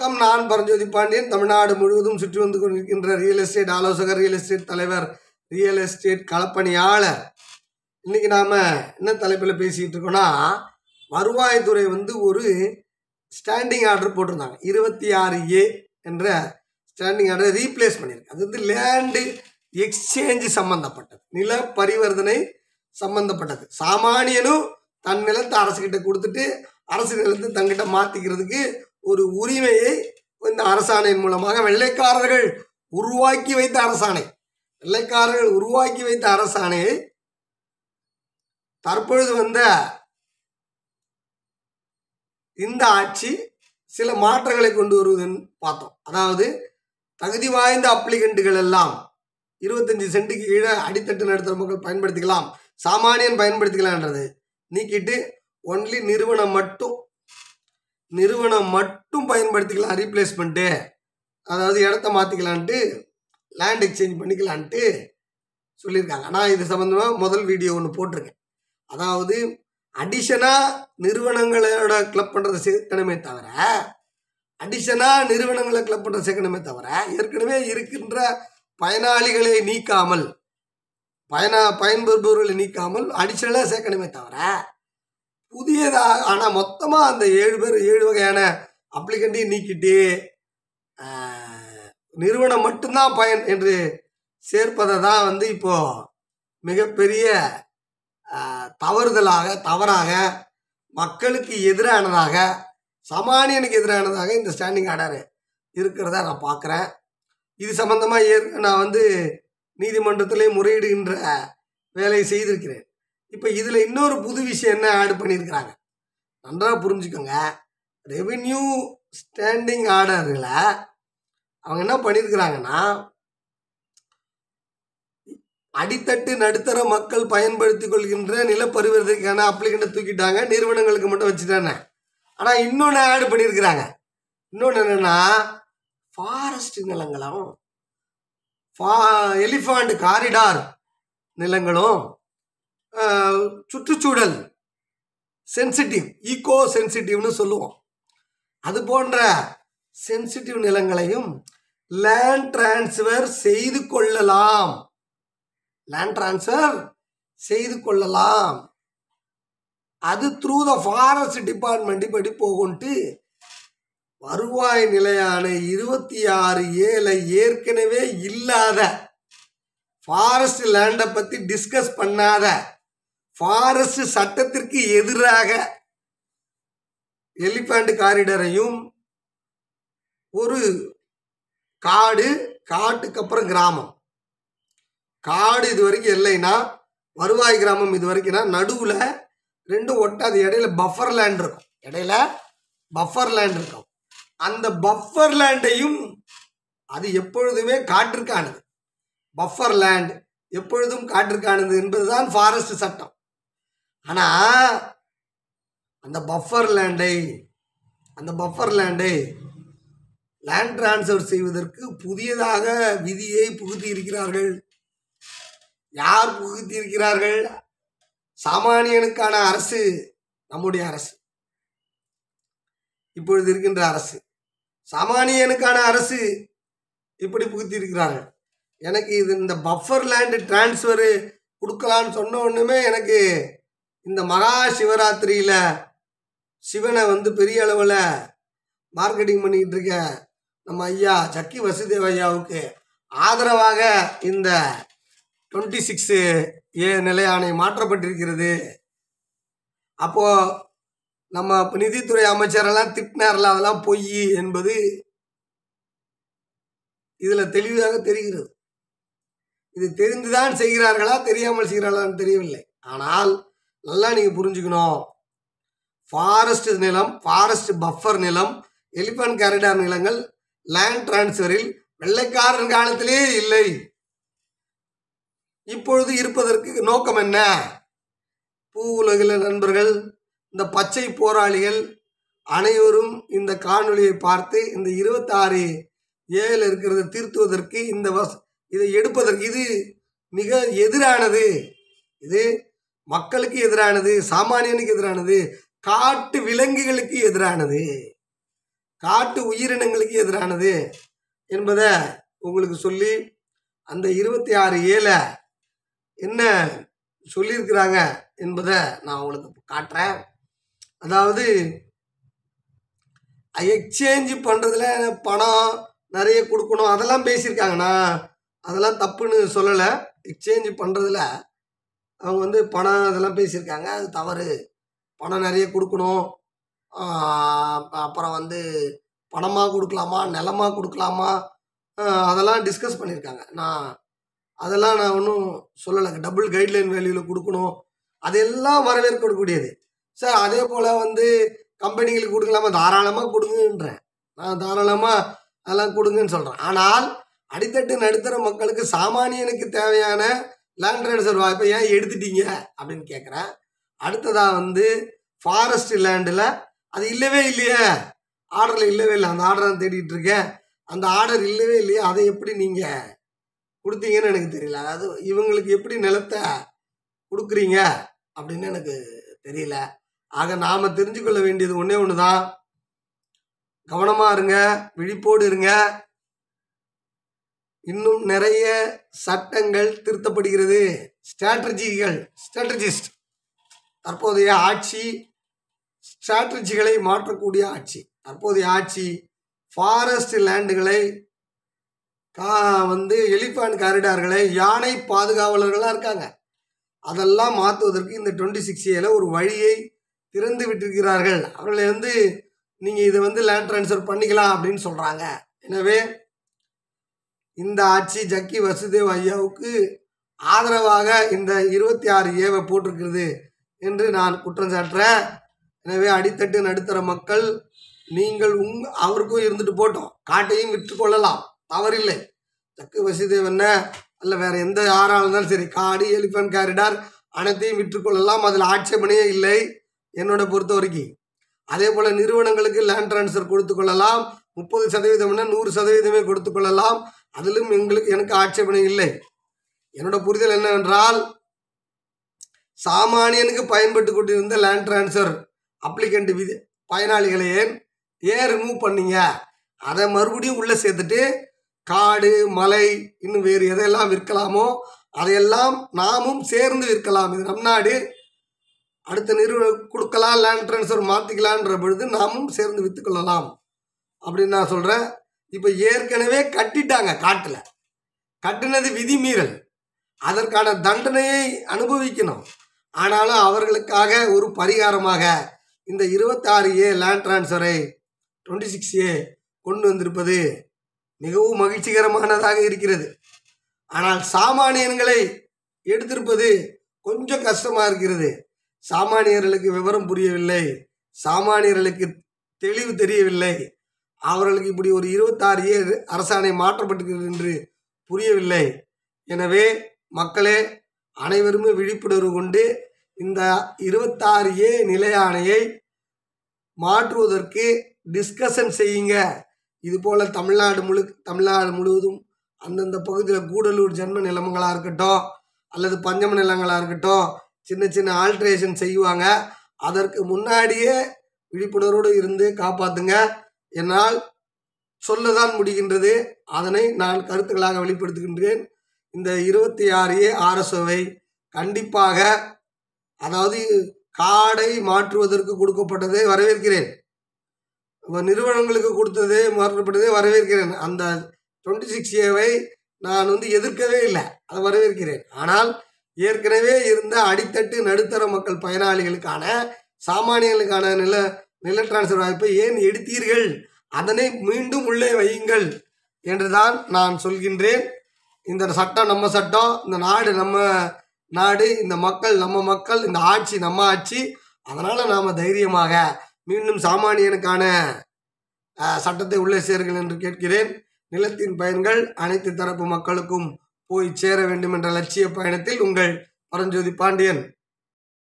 வணக்கம். நான் பரஞ்சோதி பாண்டியன். தமிழ்நாடு முழுவதும் சுற்றி வந்து கொண்டிருக்கின்ற ரியல் எஸ்டேட் ஆலோசகர் ரியல் எஸ்டேட் தலைவர் ரியல் எஸ்டேட் களப்பணியாளர். இன்னைக்கு நாம் என்ன தலைப்பில் பேசிகிட்டு இருக்கோன்னா வருவாய்த்துறை வந்து ஒரு ஸ்டாண்டிங் ஆர்டர் போட்டிருந்தாங்க. இருபத்தி ஆறு ஏ என்ற ஸ்டாண்டிங் ஆர்டரை ரீப்ளேஸ் பண்ணியிருக்கு. அது வந்து லேண்டு எக்ஸ்சேஞ்சு சம்மந்தப்பட்டது நில பரிவர்த்தனை சம்மந்தப்பட்டது சாமானியனும் தன் நிலத்தை அரசுக்கிட்ட கொடுத்துட்டு அரசு நிலத்தை தங்கிட்ட மாற்றிக்கிறதுக்கு ஒரு உரிமையை இந்த அரசாணையின் மூலமாக வெள்ளைக்காரர்கள் உருவாக்கி வைத்த அரசாணை. வெள்ளைக்காரர்கள் உருவாக்கி வைத்த அரசாணையை தற்பொழுது வந்த இந்த ஆட்சி சில மாற்றங்களை கொண்டு வருவதுன்னு பார்த்தோம். அதாவது தகுதி வாய்ந்த அப்ளிகண்ட்டுகள் எல்லாம் இருபத்தஞ்சி சென்ட்டுக்கு கீழே அடித்தட்டு நடுத்தர மக்கள் பயன்படுத்திக்கலாம். சாமானியன் பயன்படுத்திக்கலான்றது நீக்கிட்டு ஒன்லி நிறுவனம் மட்டும் நிறுவனம் மட்டும் பயன்படுத்திக்கலாம் ரீப்ளேஸ்மெண்ட்டு அதாவது இடத்த மாற்றிக்கலான்ட்டு லேண்ட் எக்ஸ்சேஞ்ச் பண்ணிக்கலான்ட்டு சொல்லியிருக்காங்க. நான் இது சம்மந்தமாக முதல் வீடியோ ஒன்று போட்டிருக்கேன். அதாவது அடிஷனாக நிறுவனங்களோட கிளப் பண்ணுறது சேர்க்கணுமே தவிர அடிஷனாக நிறுவனங்களை கிளப் பண்ணுறது சேர்க்கணுமே தவிர ஏற்கனவே இருக்கின்ற பயனாளிகளை நீக்காமல் பயனா பயன்பெறுபவர்களை நீக்காமல் அடிஷனலாக சேர்க்கணுமே தவிர புதியதாக ஆனால் மொத்தமாக அந்த ஏழு பேர் ஏழு வகையான அப்ளிகண்ட்டையும் நீக்கிட்டு நிறுவனம் மட்டும்தான் பயன் என்று சேர்ப்பதை தான் வந்து இப்போது மிகப்பெரிய தவறுதலாக தவறாக மக்களுக்கு எதிரானதாக சமானியனுக்கு எதிரானதாக இந்த ஸ்டாண்டிங் ஆர்டர் இருக்கிறத நான் பார்க்குறேன். இது சம்மந்தமாக ஏற்க நான் வந்து நீதிமன்றத்திலே முறையிடுகின்ற வேலையை செய்திருக்கிறேன். இப்போ இதில் இன்னொரு புது விஷயம் என்ன ஆட் பண்ணியிருக்கிறாங்க நன்றாக புரிஞ்சுக்கோங்க. ரெவென்யூ ஸ்டாண்டிங் ஆர்டரில் அவங்க என்ன பண்ணியிருக்கிறாங்கன்னா அடித்தட்டு நடுத்தர மக்கள் பயன்படுத்தி கொள்கின்ற நிலப்பரிவர்த்தனைக்கான அப்ளிகண்ட்டை தூக்கிட்டாங்க. நிறுவனங்களுக்கு மட்டும் வச்சுட்டாங்க ஆனால் இன்னொன்று ஆட் பண்ணியிருக்கிறாங்க இன்னொன்று என்னென்னா ஃபாரஸ்ட் நிலங்களும் ஃபா எலிஃபாண்ட் காரிடார் நிலங்களும் சுற்றுச்சூழல். சென்சிட்டிவ் ஈகோ சென்சிட்டிவ்னு சொல்லுவோம். அது போன்ற சென்சிட்டிவ் நிலங்களையும் லேண்ட் டிரான்ஸ்ஃபர் செய்து கொள்ளலாம். லேண்ட் டிரான்ஸ்ஃபர் செய்து கொள்ளலாம். அது த்ரூ த ஃபாரஸ்ட் டிபார்ட்மெண்ட் இப்படி போகும்ட்டு வருவாய் நிலையான இருபத்தி ஆறு ஏழை ஏற்கனவே இல்லாத ஃபாரஸ்ட் லேண்டை பற்றி டிஸ்கஸ் பண்ணாத ஃபாரஸ்ட் சட்டத்திற்கு எதிராக எலிஃபண்ட் காரிடரையும் ஒரு காடு காட்டுக்கு அப்புறம் கிராமம். காடு இது வரைக்கும் இல்லைன்னா வருவாய் கிராமம் இது வரைக்கும்னா நடுவில் ரெண்டும் ஒட்டாது இடையில பஃபர் லேண்ட் இருக்கும். இடையில பஃபர் லேண்ட் இருக்கும். அந்த பஃபர் லேண்டையும் அது எப்பொழுதுமே காற்றிற்கானது பஃபர் லேண்ட் எப்பொழுதும் காற்றிற்கானது என்பதுதான் ஃபாரஸ்ட் சட்டம். ஆனால் அந்த பஃபர் லேண்டை அந்த பஃபர் லேண்டை லேண்ட் டிரான்ஸ்ஃபர் செய்வதற்கு புதியதாக விதியை புகுத்தி இருக்கிறார்கள் யார் புகுத்தி இருக்கிறார்கள் சாமானியனுக்கான அரசு நம்முடைய அரசு. இப்பொழுது இருக்கின்ற அரசு. சாமானியனுக்கான அரசு இப்படி புகுத்தி இருக்கிறார்கள் எனக்கு இது இந்த பஃபர் லேண்டு டிரான்ஸ்ஃபரு கொடுக்கலான்னு சொன்ன ஒன்றுமே எனக்கு இந்த மகா சிவராத்திரியில் சிவனை வந்து பெரிய அளவில் மார்க்கெட்டிங் பண்ணிக்கிட்டு இருக்க நம்ம ஐயா சக்கி வசுதேவ ஐயாவுக்கு ஆதரவாக இந்த டுவெண்ட்டி சிக்ஸு ஏ நிலையாணை மாற்றப்பட்டிருக்கிறது. அப்போது நம்ம நிதித்துறை அமைச்சரெல்லாம் திட்டினார்ல அதெல்லாம் பொய் என்பது இதில் தெளிவாக தெரிகிறது. இது தெரிந்துதான் செய்கிறார்களா தெரியாமல் செய்கிறார்களான்னு தெரியவில்லை. ஆனால் நல்லா நீங்கள் புரிஞ்சுக்கணும். ஃபாரஸ்ட் நிலம் ஃபாரஸ்ட் பஃபர் நிலம் எலிஃபண்ட் காரிடார் நிலங்கள் லேண்ட் டிரான்ஸ்ஃபரில் வெள்ளைக்காரன் காலத்திலே இல்லை. இப்பொழுது இருப்பதற்கு நோக்கம் என்ன? பூ உலகில நண்பர்கள் இந்த பச்சை போராளிகள் அனைவரும் இந்த காணொளியை பார்த்து இந்த இருபத்தாறு ஏழு இருக்கிறத திருத்துவதற்கு இந்த வச இதை எடுப்பதற்கு இது மிக எதிரானது. இது மக்களுக்கு எதிரானது சாமானியனுக்கு எதிரானது காட்டு விலங்குகளுக்கு எதிரானது காட்டு உயிரினங்களுக்கு எதிரானது என்பதை உங்களுக்கு சொல்லி அந்த இருபத்தி ஆறு ஏழை என்ன சொல்லியிருக்கிறாங்க என்பதை நான் உங்களுக்கு காட்டுறேன். அதாவது எக்ஸ்சேஞ்சு பண்ணுறதுல பணம் நிறைய கொடுக்கணும் அதெல்லாம் பேசியிருக்காங்கண்ணா. அதெல்லாம் தப்புன்னு சொல்லலை. எக்ஸ்சேஞ்சு பண்ணுறதுல அவங்க வந்து பணம் இதெல்லாம் பேசியிருக்காங்க. அது தவறு. பணம் நிறைய கொடுக்கணும். அப்புறம் வந்து பணமாக கொடுக்கலாமா? நிலமாக கொடுக்கலாமா? அதெல்லாம் டிஸ்கஸ் பண்ணியிருக்காங்க. நான் அதெல்லாம் நான் ஒன்றும் சொல்லலை. டபுள் கைட்லைன் வேல்யூவில் கொடுக்கணும். அதெல்லாம் வரவேற்கக்கூடியது. சார் அதே போல் வந்து கம்பெனிகளுக்கு கொடுக்கலாமா? தாராளமாக கொடுங்கன்றேன். நான் தாராளமாக அதெல்லாம் கொடுங்கன்னு சொல்கிறேன் ஆனால் அடித்தட்டு நடுத்தர மக்களுக்கு சாமானியனுக்கு தேவையான லேண்ட் ட்ரான்ஸ்ஃபர் வாய்ப்பை ஏன் எடுத்துட்டீங்க? அப்படின்னு கேட்குறேன் அடுத்ததாக வந்து ஃபாரஸ்ட் லேண்டில் அது இல்லவே இல்லையே. ஆர்டரில் இல்லவே இல்லை. அந்த ஆர்டரை தேடிட்டு இருக்கேன். அந்த ஆர்டர் இல்லவே இல்லையே. அதை எப்படி நீங்கள் கொடுத்தீங்கன்னு எனக்கு தெரியல. அதாவது இவங்களுக்கு எப்படி நிலத்தை கொடுக்குறீங்க அப்படின்னு எனக்கு தெரியல. ஆக நாம் தெரிஞ்சுக்கொள்ள வேண்டியது ஒன்றே ஒன்று தான் கவனமாக இருங்க. விழிப்போடு இருங்க. இன்னும் நிறைய சட்டங்கள் திருத்தப்படுகிறது. ஸ்ட்ராட்டஜிகள் ஸ்ட்ராட்டஜிஸ்ட். தற்போதைய ஆட்சி ஸ்ட்ராட்டஜிகளை மாற்றக்கூடிய ஆட்சி. தற்போதைய ஆட்சி ஃபாரஸ்ட் லேண்டுகளை கா வந்து எலிஃபான் காரிடார்களை யானை பாதுகாவலர்களாக இருக்காங்க. அதெல்லாம் மாற்றுவதற்கு இந்த டுவெண்ட்டி சிக்ஸ் ஏல ஒரு வழியை திறந்து விட்டிருக்கிறார்கள். அவர்களை வந்து நீங்கள் இதை வந்து லேண்ட் ட்ரான்ஸ்ஃபர் பண்ணிக்கலாம் அப்படின்னு சொல்கிறாங்க எனவே இந்த ஆட்சி ஜக்கி வசுதேவ் ஐயாவுக்கு ஆதரவாக இந்த இருபத்தி ஆறு ஏவை போட்டிருக்கிறது என்று நான் குற்றம் சாட்டுறேன். எனவே அடித்தட்டு நடுத்தர மக்கள் நீங்கள் உங் அவருக்கும் இருந்துட்டு போட்டோம். காட்டையும் விற்று கொள்ளலாம் தவறில்லை. ஜக்கு வசுதேவ் அல்ல வேற எந்த யாராக இருந்தாலும் சரி காடு எலிஃபண்ட் காரிடார் அனைத்தையும் விற்றுக்கொள்ளலாம். அதில் ஆட்சேபனையே இல்லை என்னோட பொறுத்த வரைக்கும். அதே போல் நிறுவனங்களுக்கு லேண்ட் ட்ரான்ஸ்ஃபர் கொடுத்து கொள்ளலாம். முப்பது சதவீதம்னா நூறு சதவீதமே கொடுத்து கொள்ளலாம். அதிலும் எங்களுக்கு எனக்கு ஆட்சேபனை இல்லை. என்னோட புரிதல் என்னவென்றால் சாமானியனுக்கு பயன்பட்டு கொண்டிருந்த லேண்ட் டிரான்ஸ்ஃபர் அப்ளிகண்ட் விதி பயனாளிகளை ஏன் ஏன் ரிமூவ் பண்ணீங்க? அதை மறுபடியும் உள்ளே சேர்த்துட்டு காடு மலை இன்னும் வேறு எதையெல்லாம் விற்கலாமோ அதையெல்லாம் நாமும் சேர்ந்து விற்கலாம். இது நம் நாடு. அடுத்த நிறுவனம் கொடுக்கலாம் லேண்ட் டிரான்ஸ்ஃபர் மாற்றிக்கலான்ற பொழுது நாமும் சேர்ந்து விற்றுக்கொள்ளலாம் அப்படின்னு நான் சொல்கிறேன் இப்போ ஏற்கனவே கட்டிட்டாங்க காட்டில். கட்டினது விதிமீறல் அதற்கான தண்டனையை அனுபவிக்கணும். ஆனாலும் அவர்களுக்காக ஒரு பரிகாரமாக இந்த இருபத்தாறு ஏ லேண்ட் ட்ரான்ஸ்ஃபரை டுவெண்ட்டி சிக்ஸ் ஏ கொண்டு வந்திருப்பது மிகவும் மகிழ்ச்சிகரமானதாக இருக்கிறது. ஆனால் சாமானியன்களை எடுத்திருப்பது கொஞ்சம் கஷ்டமாக இருக்கிறது. சாமானியர்களுக்கு விவரம் புரியவில்லை. சாமானியர்களுக்கு தெளிவு தெரியவில்லை. அவர்களுக்கு இப்படி ஒரு இருபத்தாறு ஏ அரசாணை மாற்றப்பட்டிருக்கிறது என்று புரியவில்லை. எனவே மக்களே அனைவருமே விழிப்புணர்வு கொண்டு இந்த இருபத்தாறு ஏ நிலையாணையை மாற்றுவதற்கு டிஸ்கஷன் செய்யுங்க. இது போல் தமிழ்நாடு முழு தமிழ்நாடு முழுவதும் அந்தந்த பகுதியில் கூடலூர் ஜென்ம நிலமங்களாக இருக்கட்டும் அல்லது பஞ்சம நிலங்களாக இருக்கட்டும் சின்ன சின்ன ஆல்ட்ரேஷன் செய்வாங்க. அதற்கு முன்னாடியே விழிப்புணர்வோடு இருந்து காப்பாற்றுங்க என்னால் சொல்லதான் முடிகின்றது. அதனை நான் கருத்துக்களாக வெளிப்படுத்துகின்றேன். இந்த இருபத்தி ஆறு ஏ ஆர்எஸ்ஓவை கண்டிப்பாக அதாவது காடை மாற்றுவதற்கு கொடுக்கப்பட்டதை வரவேற்கிறேன். நிறுவனங்களுக்கு கொடுத்ததே மாற்றப்பட்டதே வரவேற்கிறேன். அந்த டுவெண்ட்டி சிக்ஸ் ஏவை நான் வந்து எதிர்க்கவே இல்லை. அதை வரவேற்கிறேன். ஆனால் ஏற்கனவே இருந்த அடித்தட்டு நடுத்தர மக்கள் பயனாளிகளுக்கான சாமானியர்களுக்கான நில நில டிரான்ஸ்ஃபர் வாய்ப்பை ஏன் எடுத்தீர்கள்? அதனை மீண்டும் உள்ளே வையுங்கள் என்றுதான் நான் சொல்கின்றேன். இந்த சட்டம் நம்ம சட்டம் இந்த நாடு நம்ம நாடு இந்த மக்கள் நம்ம மக்கள் இந்த ஆட்சி நம்ம ஆட்சி. அதனால் நாம் தைரியமாக மீண்டும் சாமானியனுக்கான சட்டத்தை உள்ளே சேருங்கள் என்று கேட்கிறேன். நிலத்தின் பயன்கள் அனைத்து தரப்பு மக்களுக்கும் போய் சேர வேண்டும் என்ற லட்சிய பயணத்தில் உங்கள் பரஞ்சோதி பாண்டியன்.